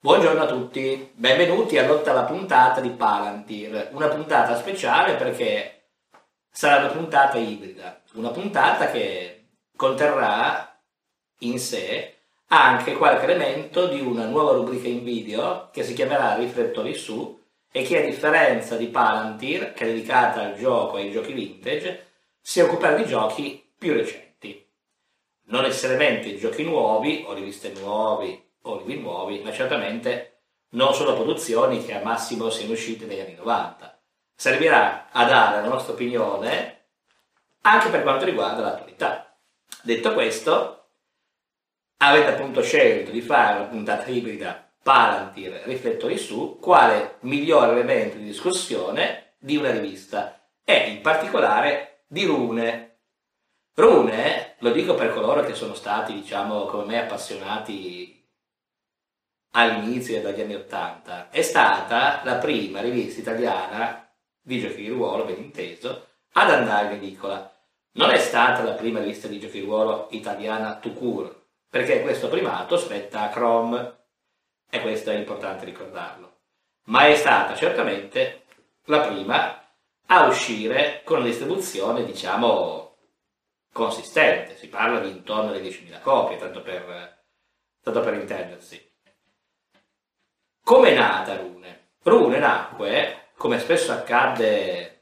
Buongiorno a tutti, benvenuti all'ottava puntata di Palantir, una puntata speciale perché sarà una puntata ibrida, una puntata che conterrà in sé anche qualche elemento di una nuova rubrica in video che si chiamerà Riflettori su e che a differenza di Palantir, che è dedicata al gioco e ai giochi vintage, si occuperà di giochi più recenti. Non necessariamente giochi nuovi o riviste nuovi o libri nuovi, ma certamente non sono produzioni che al massimo siano uscite negli anni 90. Servirà a dare la nostra opinione anche per quanto riguarda l'attualità. Detto questo, avete appunto scelto di fare una puntata ibrida Palantir riflettori su quale migliore elemento di discussione di una rivista e in particolare di Rune. Rune, lo dico per coloro che sono stati, diciamo, come me appassionati all'inizio degli anni Ottanta, è stata la prima rivista italiana di giochi di ruolo, ben inteso, ad andare in edicola. Non è stata la prima rivista di giochi di ruolo italiana to court, perché questo primato spetta a Chrome, e questo è importante ricordarlo. Ma è stata certamente la prima a uscire con una distribuzione, diciamo, consistente. Si parla di intorno alle 10.000 copie, tanto per, tanto per intendersi. Come è nata Rune? Rune nacque, come spesso accadde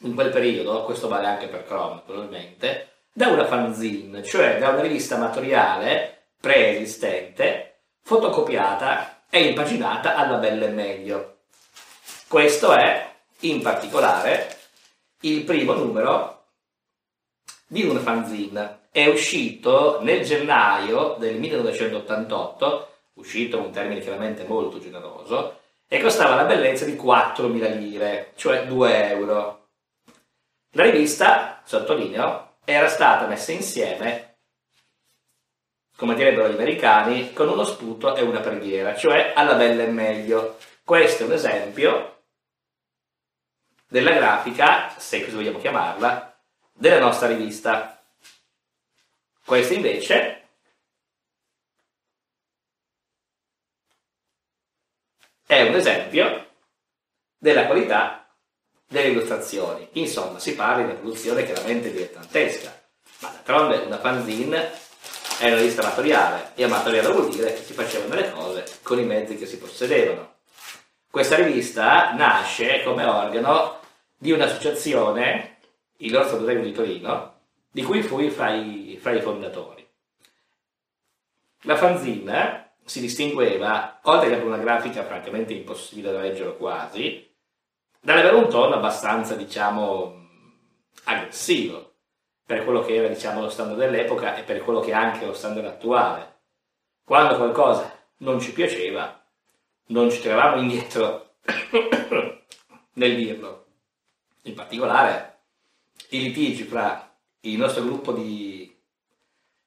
in quel periodo, questo vale anche per Chrome probabilmente, da una fanzine, cioè da una rivista amatoriale preesistente, fotocopiata e impaginata alla bella e meglio. Questo è, in particolare, il primo numero di una fanzine. È uscito nel gennaio del 1988 uscito un termine chiaramente molto generoso, e costava la bellezza di 4.000 lire, cioè 2 euro. La rivista, sottolineo, era stata messa insieme, come direbbero gli americani, con uno sputo e una preghiera, cioè alla bella e meglio. Questo è un esempio della grafica, se così vogliamo chiamarla, della nostra rivista. Questa invece è un esempio della qualità delle illustrazioni. Insomma, si parla di una produzione chiaramente dilettantesca, ma d'altronde una fanzine è una lista amatoriale e amatoriale vuol dire che si facevano le cose con i mezzi che si possedevano. Questa rivista nasce come organo di un'associazione, il L'Orso d'Orego di Torino, di cui fui fra i, fra i fondatori. La fanzine si distingueva, oltre che per una grafica francamente impossibile da leggere quasi, dall'avere un tono abbastanza, diciamo, aggressivo per quello che era, diciamo, lo standard dell'epoca e per quello che è anche lo standard attuale. Quando qualcosa non ci piaceva, non ci tiravamo indietro nel dirlo. In particolare, i litigi fra il nostro gruppo di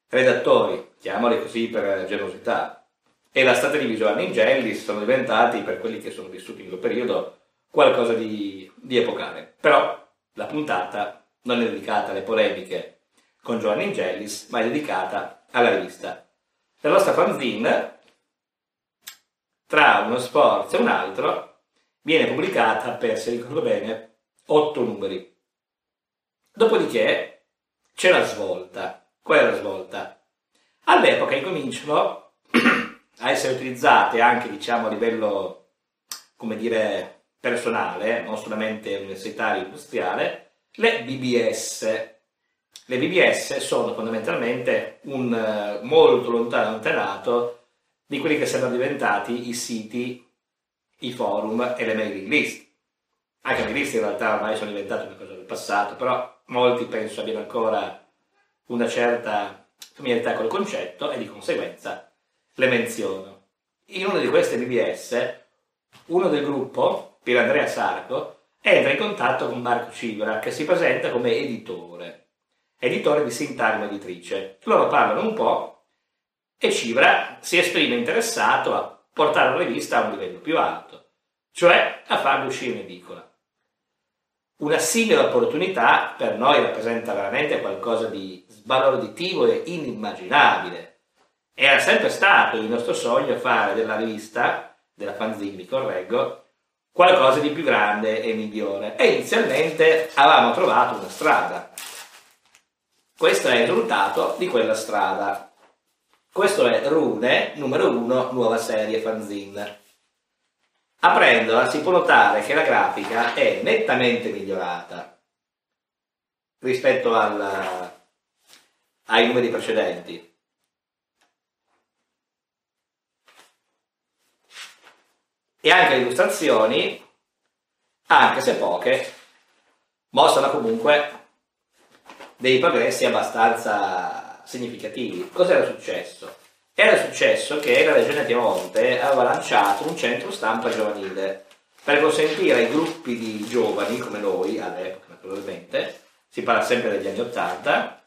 redattori, chiamali così per generosità, e la strada di Visual Angelis sono diventati, per quelli che sono vissuti in quel periodo, qualcosa di, di epocale. Però la puntata non è dedicata alle polemiche con Giovanni Angelis, ma è dedicata alla rivista. La nostra fanzine, tra uno sforzo e un altro, viene pubblicata per, se ricordo bene, otto numeri. Dopodiché c'è la svolta. Qual è la svolta? All'epoca incominciano a essere utilizzate anche diciamo, a livello, come dire, personale, non solamente universitario industriale, le BBS. Le BBS sono fondamentalmente un uh, molto lontano antenato di quelli che sono diventati i siti, i forum e le mailing list. Anche le list in realtà ormai sono diventate una cosa del passato, però molti penso abbiano ancora una certa familiarità col concetto e di conseguenza le menziono. In una di queste BBS, uno del gruppo, Pier Andrea Sarco, entra in contatto con Marco Cibra, che si presenta come editore, editore di Sintagma Editrice. Loro parlano un po' e Cibra si esprime interessato a portare la rivista a un livello più alto, cioè a farla uscire in edicola. una simile opportunità per noi rappresenta veramente qualcosa di sbalorditivo e inimmaginabile. Era sempre stato il nostro sogno fare della rivista, della fanzine, mi correggo, qualcosa di più grande e migliore. E inizialmente avevamo trovato una strada. Questo è il risultato di quella strada. Questo è Rune numero 1, nuova serie fanzine. Aprendola si può notare che la grafica è nettamente migliorata rispetto al, ai numeri precedenti. E anche le illustrazioni, anche se poche, mostrano comunque dei progressi abbastanza significativi. Cos'era successo? Era successo che la Regione Piemonte aveva lanciato un centro stampa giovanile per consentire ai gruppi di giovani come noi, all'epoca naturalmente, si parla sempre degli anni Ottanta,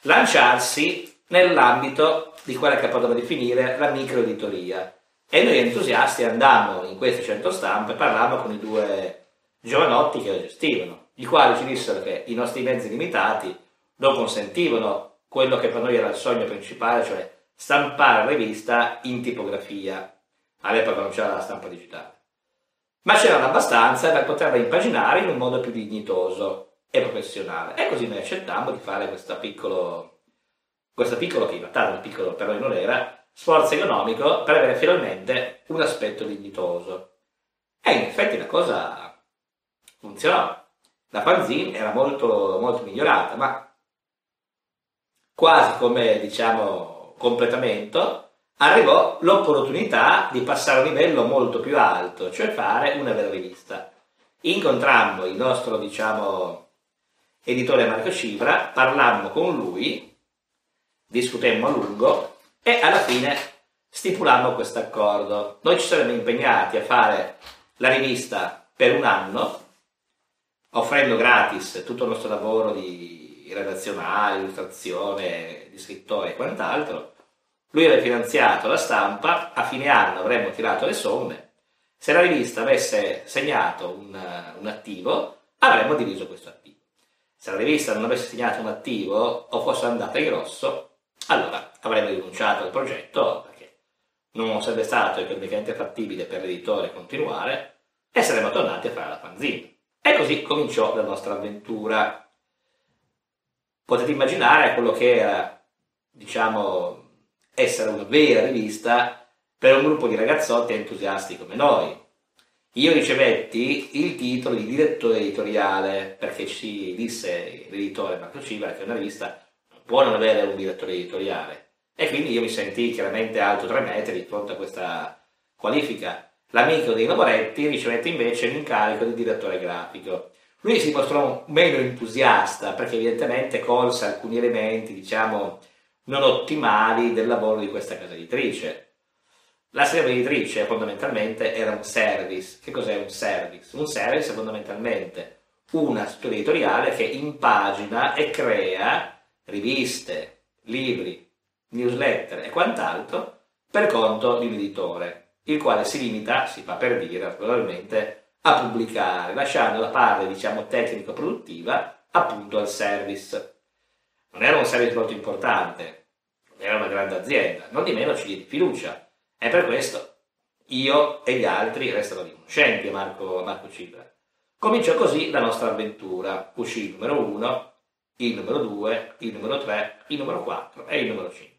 lanciarsi nell'ambito di quella che potremmo definire la microeditoria. E noi entusiasti andammo in questo centro stampa e parlavamo con i due giovanotti che lo gestivano, i quali ci dissero che i nostri mezzi limitati non consentivano quello che per noi era il sogno principale, cioè stampare la rivista in tipografia. All'epoca non c'era la stampa digitale. Ma c'erano abbastanza per poterla impaginare in un modo più dignitoso e professionale. E così noi accettammo di fare questo piccolo, questo piccolo, che in realtà piccolo per noi non era, sforzo economico per avere finalmente un aspetto dignitoso. E in effetti la cosa funzionò. La fanzine era molto, molto migliorata, ma quasi come diciamo completamento, arrivò l'opportunità di passare a un livello molto più alto, cioè fare una vera rivista. Incontrammo il nostro, diciamo, editore Marco Cibra, parlammo con lui, discutemmo a lungo e alla fine stipulammo questo accordo. Noi ci saremmo impegnati a fare la rivista per un anno, offrendo gratis tutto il nostro lavoro di redazionale, illustrazione, di scrittore e quant'altro, lui aveva finanziato la stampa, a fine anno avremmo tirato le somme, se la rivista avesse segnato un, un attivo, avremmo diviso questo attivo. Se la rivista non avesse segnato un attivo o fosse andata in rosso, allora avremmo rinunciato al progetto perché non sarebbe stato economicamente fattibile per l'editore continuare e saremmo tornati a fare la fanzine. E così cominciò la nostra avventura. Potete immaginare quello che era, diciamo, essere una vera rivista per un gruppo di ragazzotti entusiasti come noi. Io ricevetti il titolo di direttore editoriale perché ci disse l'editore Marco Civa che una rivista non può non avere un direttore editoriale e quindi io mi sentii chiaramente alto tre metri di fronte a questa qualifica. L'amico dei Lavoretti ricevette invece l'incarico di direttore grafico. Lui si mostrò meno entusiasta perché evidentemente colse alcuni elementi, diciamo, non ottimali del lavoro di questa casa editrice. La casa editrice fondamentalmente era un service. Che cos'è un service? Un service è fondamentalmente una struttura editoriale che impagina e crea riviste, libri, newsletter e quant'altro per conto di un editore, il quale si limita, si fa per dire probabilmente, a pubblicare, lasciando la parte, diciamo, tecnico-produttiva appunto al service non era un service molto importante, non era una grande azienda, non di meno ci diede fiducia. E per questo io e gli altri restano riconoscenti a Marco, Marco Cipra. Cominciò così la nostra avventura. Uscì il numero 1, il numero 2, il numero 3, il numero 4 e il numero 5.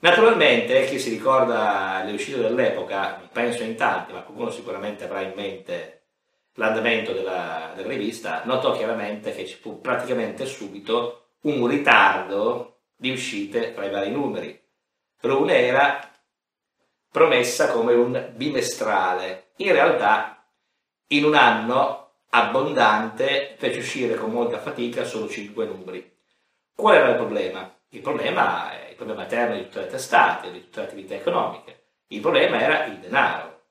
Naturalmente, chi si ricorda le uscite dell'epoca, penso in tanti, ma qualcuno sicuramente avrà in mente l'andamento della, della rivista, notò chiaramente che ci fu praticamente subito un ritardo di uscite tra i vari numeri. Rune era promessa come un bimestrale. In realtà, in un anno abbondante, fece uscire con molta fatica solo 5 numeri. Qual era il problema? Il problema è il problema eterno di tutte le testate, di tutte le attività economiche. Il problema era il denaro.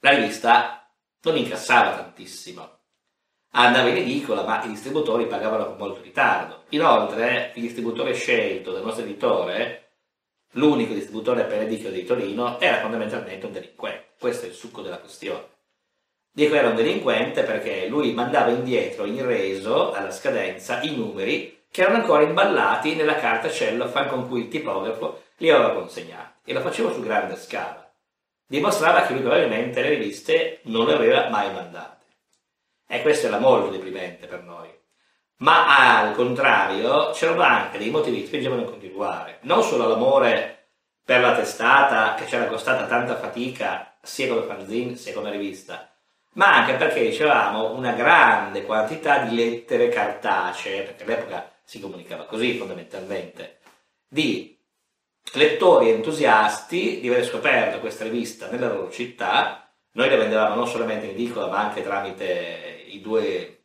La rivista non incassava tantissimo andava in edicola, ma i distributori pagavano con molto ritardo. Inoltre, il distributore scelto dal nostro editore, l'unico distributore per edicola di Torino, era fondamentalmente un delinquente. Questo è il succo della questione. Dico era un delinquente perché lui mandava indietro in reso alla scadenza i numeri che erano ancora imballati nella carta cellophane con cui il tipografo li aveva consegnati e lo faceva su grande scala. Dimostrava che lui probabilmente le riviste non le aveva mai mandate. E questo era molto deprimente per noi. Ma al contrario, c'erano anche dei motivi che spingevano a continuare. Non solo l'amore per la testata che c'era costata tanta fatica sia come fanzine sia come rivista, ma anche perché ricevavamo una grande quantità di lettere cartacee, perché all'epoca si comunicava così fondamentalmente, di lettori entusiasti di aver scoperto questa rivista nella loro città. Noi le vendevamo non solamente in edicola, ma anche tramite i due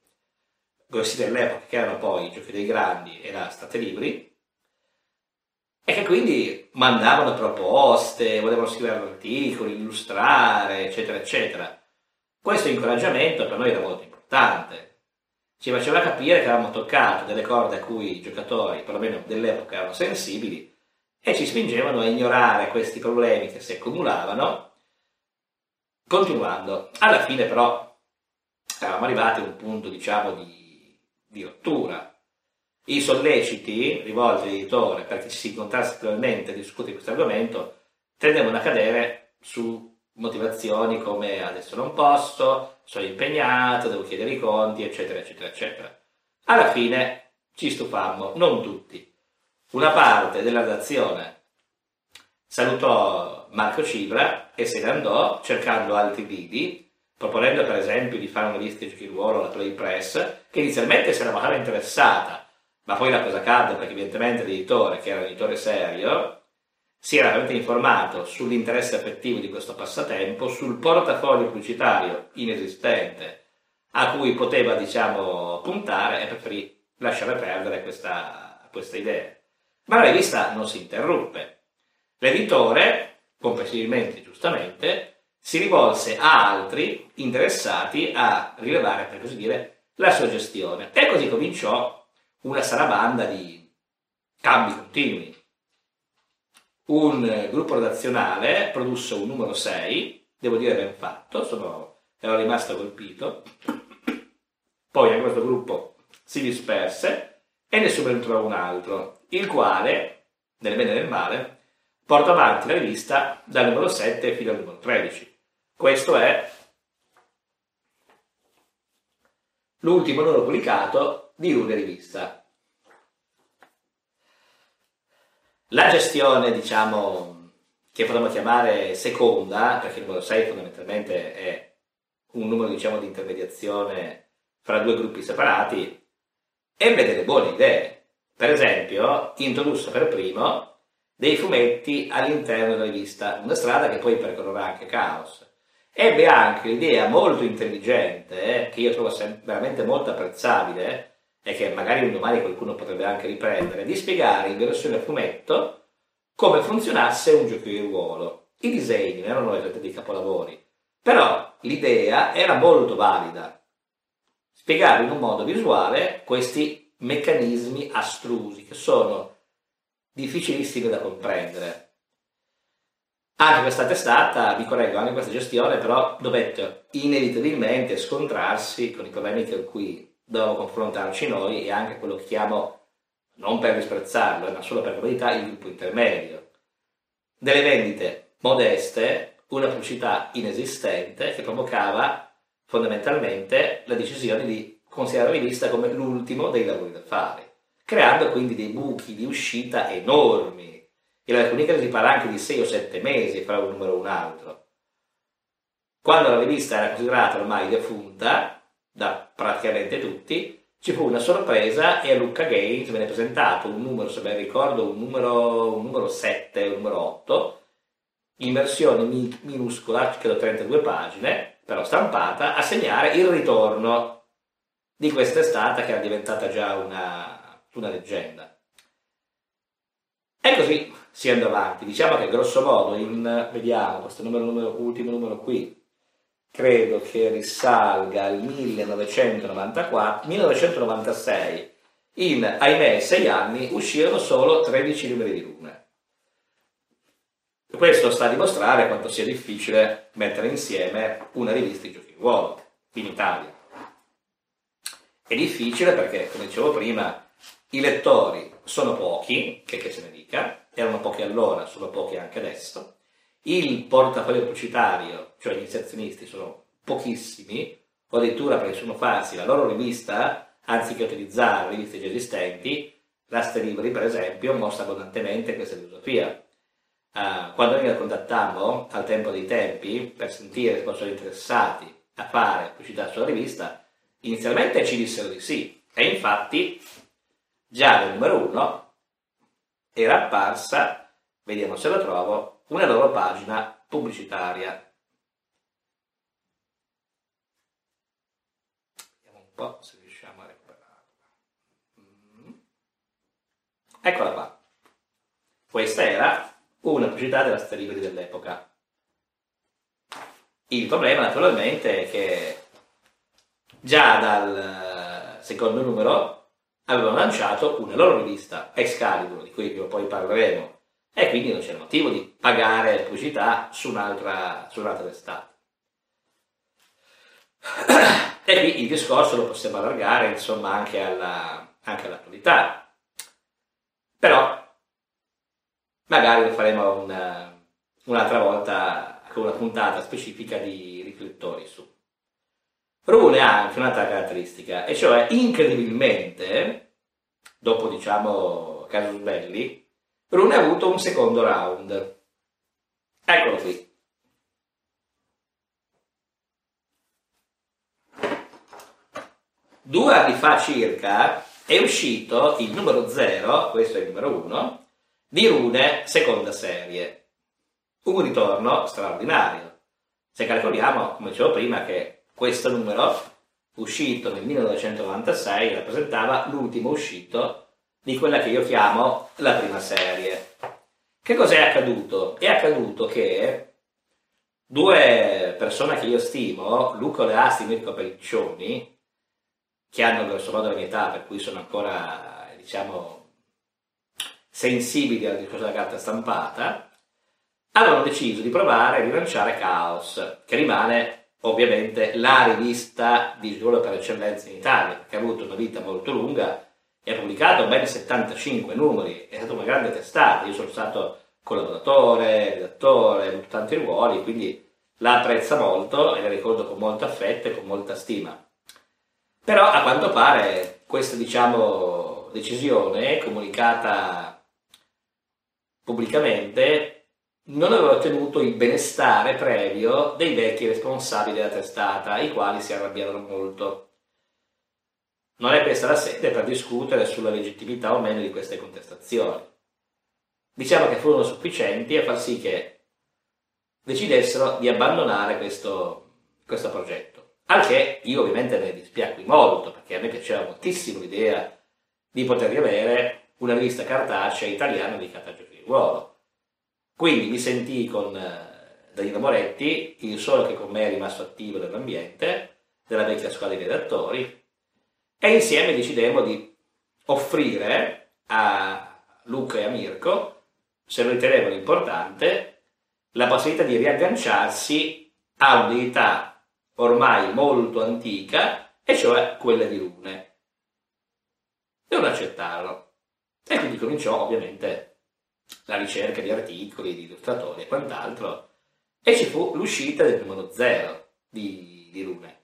grossi dell'epoca, che erano poi i Giochi dei Grandi e la State Libri, e che quindi mandavano proposte, volevano scrivere articoli, illustrare, eccetera, eccetera. Questo incoraggiamento per noi era molto importante. Ci faceva capire che avevamo toccato delle corde a cui i giocatori, perlomeno dell'epoca, erano sensibili e ci spingevano a ignorare questi problemi che si accumulavano, continuando. Alla fine però eravamo arrivati a un punto, diciamo, di, di rottura. I solleciti rivolti all'editore perché ci si incontrasse finalmente a discutere questo argomento tendevano a cadere su motivazioni come adesso non posso, sono impegnato, devo chiedere i conti, eccetera, eccetera, eccetera. Alla fine ci stufammo, non tutti. Una parte della redazione salutò Marco Cibra e se ne andò cercando altri lidi, proponendo per esempio di fare una lista di ruolo alla Play Press, che inizialmente si era magari interessata, ma poi la cosa cadde perché evidentemente l'editore, che era un editore serio, si era veramente informato sull'interesse affettivo di questo passatempo, sul portafoglio pubblicitario inesistente a cui poteva, diciamo, puntare e preferì lasciare perdere questa, questa idea. Ma la rivista non si interruppe. L'editore, comprensibilmente giustamente, si rivolse a altri interessati a rilevare, per così dire, la sua gestione. E così cominciò una sarabanda di cambi continui un gruppo redazionale produsse un numero 6, devo dire ben fatto, sono, ero rimasto colpito. Poi anche questo gruppo si disperse e ne subentrò un altro, il quale, nel bene e nel male, porta avanti la rivista dal numero 7 fino al numero 13. Questo è l'ultimo numero pubblicato di una rivista. La gestione, diciamo, che potremmo chiamare seconda, perché il numero 6 fondamentalmente è un numero, diciamo, di intermediazione fra due gruppi separati, ebbe delle buone idee. Per esempio, introdusse per primo dei fumetti all'interno della rivista, una strada che poi percorrerà anche Chaos. Ebbe anche l'idea molto intelligente, che io trovo veramente molto apprezzabile, e che magari un domani qualcuno potrebbe anche riprendere, di spiegare in versione fumetto come funzionasse un gioco di ruolo. I disegni erano esattamente dei capolavori, però l'idea era molto valida. Spiegare in un modo visuale questi meccanismi astrusi che sono difficilissimi da comprendere. Anche questa testata, vi correggo, anche questa gestione però dovette inevitabilmente scontrarsi con i problemi con cui dobbiamo confrontarci noi e anche quello che chiamo, non per disprezzarlo, ma solo per comodità, il gruppo intermedio. Delle vendite modeste, una pubblicità inesistente che provocava fondamentalmente la decisione di considerare rivista come l'ultimo dei lavori da fare, creando quindi dei buchi di uscita enormi. In alcuni casi si parla anche di 6 o 7 mesi fra un numero e un altro. Quando la rivista era considerata ormai defunta, da praticamente tutti, ci fu una sorpresa e a Lucca Games venne presentato un numero, se ben ricordo, un numero, un numero 7, un numero 8, in versione mi- minuscola, credo 32 pagine, però stampata, a segnare il ritorno di quest'estate che era diventata già una, una leggenda. E così si andò avanti. Diciamo che grosso modo, in, vediamo questo numero, numero, ultimo numero qui, credo che risalga al 1994, 1996. In, ahimè, sei anni uscirono solo 13 numeri di luna. questo sta a dimostrare quanto sia difficile mettere insieme una rivista di giochi di ruolo in Italia. È difficile perché, come dicevo prima, i lettori sono pochi, che, che se ne dica, erano pochi allora, sono pochi anche adesso. Il portafoglio pubblicitario, cioè gli iniziazionisti, sono pochissimi, o addirittura presumo farsi la loro rivista, anziché utilizzare riviste già esistenti, Raste Libri, per esempio, mostra abbondantemente questa filosofia. Uh, quando noi la contattammo al tempo dei tempi per sentire se fossero interessati a fare pubblicità sulla rivista, inizialmente ci dissero di sì, e infatti già nel numero 1 era apparsa, vediamo se lo trovo, una loro pagina pubblicitaria. Vediamo un po' se riusciamo a recuperarla. Eccola qua. Questa era una pubblicità della Steribili dell'epoca. Il problema naturalmente è che già dal secondo numero avevano lanciato una loro rivista, Excalibur, di cui poi parleremo, e quindi non c'era motivo di pagare pubblicità su un'altra, su un'altra testata. E qui il discorso lo possiamo allargare insomma anche, alla, anche all'attualità. Però magari lo faremo una, un'altra volta con una puntata specifica di riflettori su. Rune ha anche un'altra caratteristica, e cioè incredibilmente, dopo diciamo casus belli, Rune ha avuto un secondo round. Eccolo qui. Due anni fa circa è uscito il numero 0, questo è il numero 1, di Rune seconda serie. Un ritorno straordinario. Se calcoliamo, come dicevo prima, che questo numero, uscito nel 1996, rappresentava l'ultimo uscito di quella che io chiamo la prima serie. Che cos'è accaduto? È accaduto che due persone che io stimo, Luca Leasti e Mirko Pelliccioni, che hanno grosso modo la mia età, per cui sono ancora, diciamo, sensibili al discorso della carta stampata, avevano deciso di provare a rilanciare Chaos, che rimane ovviamente la rivista di ruolo per eccellenza in Italia, che ha avuto una vita molto lunga e ha pubblicato ben 75 numeri, è stata una grande testata, io sono stato collaboratore, redattore, avuto tanti ruoli, quindi la apprezza molto e la ricordo con molto affetto e con molta stima. Però a quanto pare questa diciamo, decisione comunicata pubblicamente non aveva ottenuto il benestare previo dei vecchi responsabili della testata, i quali si arrabbiarono molto. Non è questa la sede per discutere sulla legittimità o meno di queste contestazioni. Diciamo che furono sufficienti a far sì che decidessero di abbandonare questo, questo progetto. Al che io ovviamente ne dispiacqui molto, perché a me piaceva moltissimo l'idea di poter riavere una rivista cartacea italiana dedicata a giochi di ruolo quindi mi sentii con eh, Danilo Moretti, il solo che con me è rimasto attivo nell'ambiente, della vecchia squadra di redattori, e insieme decidemmo di offrire a Luca e a Mirko, se lo ritenevano importante, la possibilità di riagganciarsi a un'unità ormai molto antica, e cioè quella di Lune. Non accettarono. E quindi cominciò ovviamente la ricerca di articoli, di illustratori e quant'altro, e ci fu l'uscita del numero 0 di, di Rune.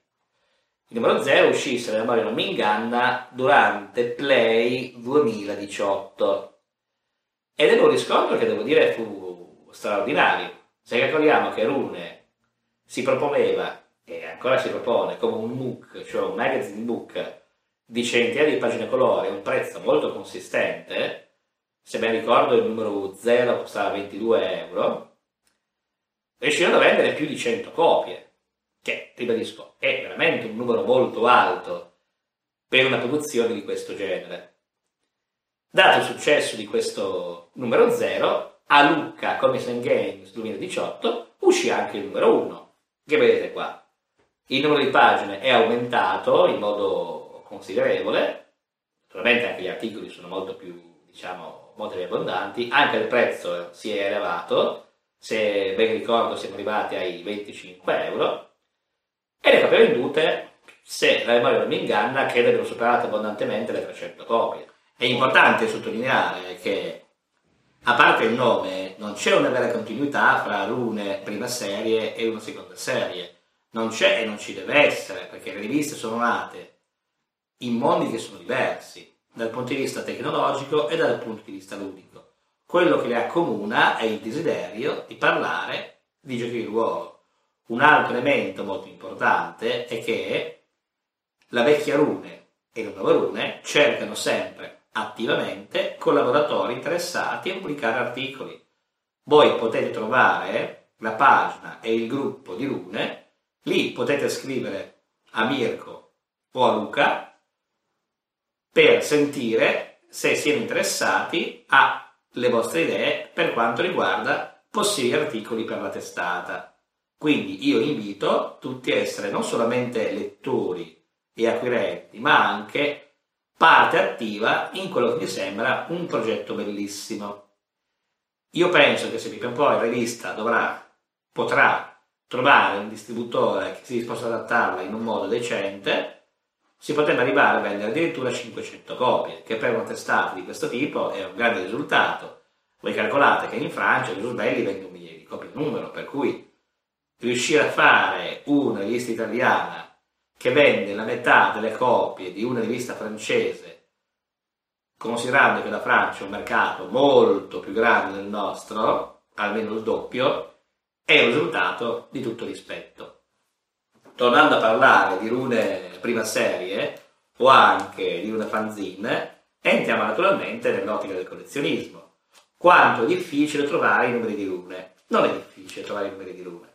Il numero 0 uscì, se la memoria non mi inganna, durante Play 2018. Ed è un riscontro che devo dire fu straordinario. Se calcoliamo che Rune si proponeva, e ancora si propone, come un MOOC, cioè un magazine book di centinaia di pagine colore, un prezzo molto consistente, se ben ricordo il numero 0 costava 22 euro, riuscirono a vendere più di 100 copie, che, ribadisco, è veramente un numero molto alto per una produzione di questo genere. Dato il successo di questo numero 0, a Lucca Comics and Games 2018 uscì anche il numero 1, che vedete qua. Il numero di pagine è aumentato in modo considerevole, naturalmente anche gli articoli sono molto più, diciamo, molto più abbondanti, anche il prezzo si è elevato, se ben ricordo siamo arrivati ai 25 euro, e le copie vendute, se la memoria non mi inganna, credo abbiano superato abbondantemente le 300 copie. È importante sottolineare che, a parte il nome, non c'è una vera continuità fra l'une prima serie e una seconda serie. Non c'è e non ci deve essere, perché le riviste sono nate in mondi che sono diversi, dal punto di vista tecnologico e dal punto di vista ludico. Quello che le accomuna è il desiderio di parlare di giochi di ruolo. Un altro elemento molto importante è che la vecchia Rune e le nuove Rune cercano sempre attivamente collaboratori interessati a pubblicare articoli. Voi potete trovare la pagina e il gruppo di Rune, lì potete scrivere a Mirko o a Luca per sentire se siano interessati alle vostre idee per quanto riguarda possibili articoli per la testata. Quindi io invito tutti a essere non solamente lettori e acquirenti, ma anche parte attiva in quello che mi sembra un progetto bellissimo. Io penso che se o poi rivista dovrà, potrà trovare un distributore che si ad adattarla in un modo decente, si potrebbe arrivare a vendere addirittura 500 copie, che per una testata di questo tipo è un grande risultato. Voi calcolate che in Francia Gesù Belli vende un migliaio di copie in numero, per cui riuscire a fare una rivista italiana che vende la metà delle copie di una rivista francese, considerando che la Francia è un mercato molto più grande del nostro, almeno il doppio, è un risultato di tutto rispetto. Tornando a parlare di rune prima serie o anche di una fanzine, entriamo naturalmente nell'ottica del collezionismo. Quanto è difficile trovare i numeri di rune? Non è difficile trovare i numeri di rune.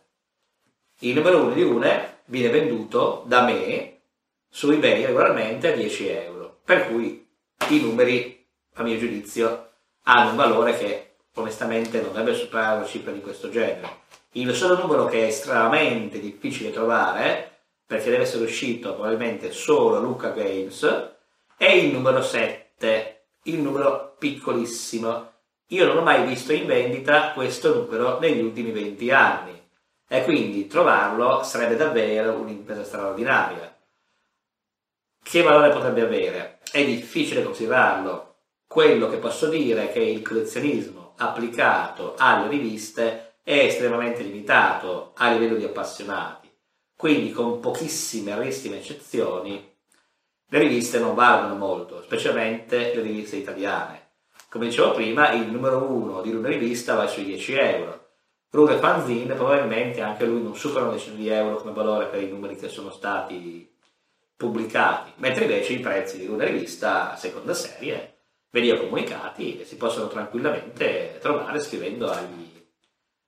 Il numero 1 di rune viene venduto da me su eBay regolarmente a 10 euro. Per cui i numeri, a mio giudizio, hanno un valore che onestamente non deve superare una cifra di questo genere. Il solo numero che è estremamente difficile trovare, perché deve essere uscito probabilmente solo a Luca Games, è il numero 7, il numero piccolissimo. Io non ho mai visto in vendita questo numero negli ultimi 20 anni e quindi trovarlo sarebbe davvero un'impresa straordinaria. Che valore potrebbe avere? È difficile considerarlo. Quello che posso dire è che il collezionismo applicato alle riviste è estremamente limitato a livello di appassionati, quindi con pochissime rarissime eccezioni le riviste non valgono molto, specialmente le riviste italiane. Come dicevo prima, il numero uno di una rivista va sui 10 euro, Ruge Fanzine probabilmente anche lui non supera una decina di euro come valore per i numeri che sono stati pubblicati, mentre invece i prezzi di una rivista seconda serie veniva comunicati e si possono tranquillamente trovare scrivendo agli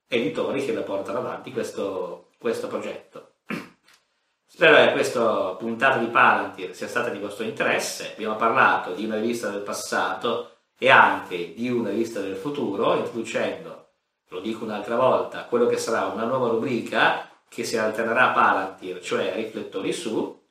editori che la portano avanti questo, questo progetto. Spero che questa puntata di Palantir sia stata di vostro interesse. Abbiamo parlato di una rivista del passato e anche di una rivista del futuro, introducendo lo dico un'altra volta, quello che sarà una nuova rubrica che si alternerà a Palantir, cioè riflettori su.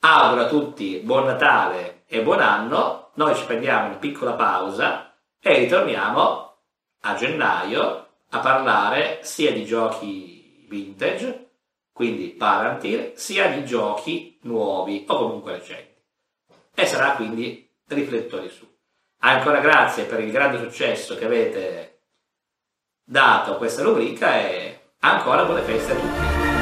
Auguro a tutti buon Natale e buon anno, noi ci prendiamo una piccola pausa e ritorniamo a gennaio a parlare sia di giochi vintage, quindi Palantir, sia di giochi nuovi o comunque recenti. E sarà quindi riflettori su. Ancora grazie per il grande successo che avete dato questa rubrica e ancora buone feste a tutti.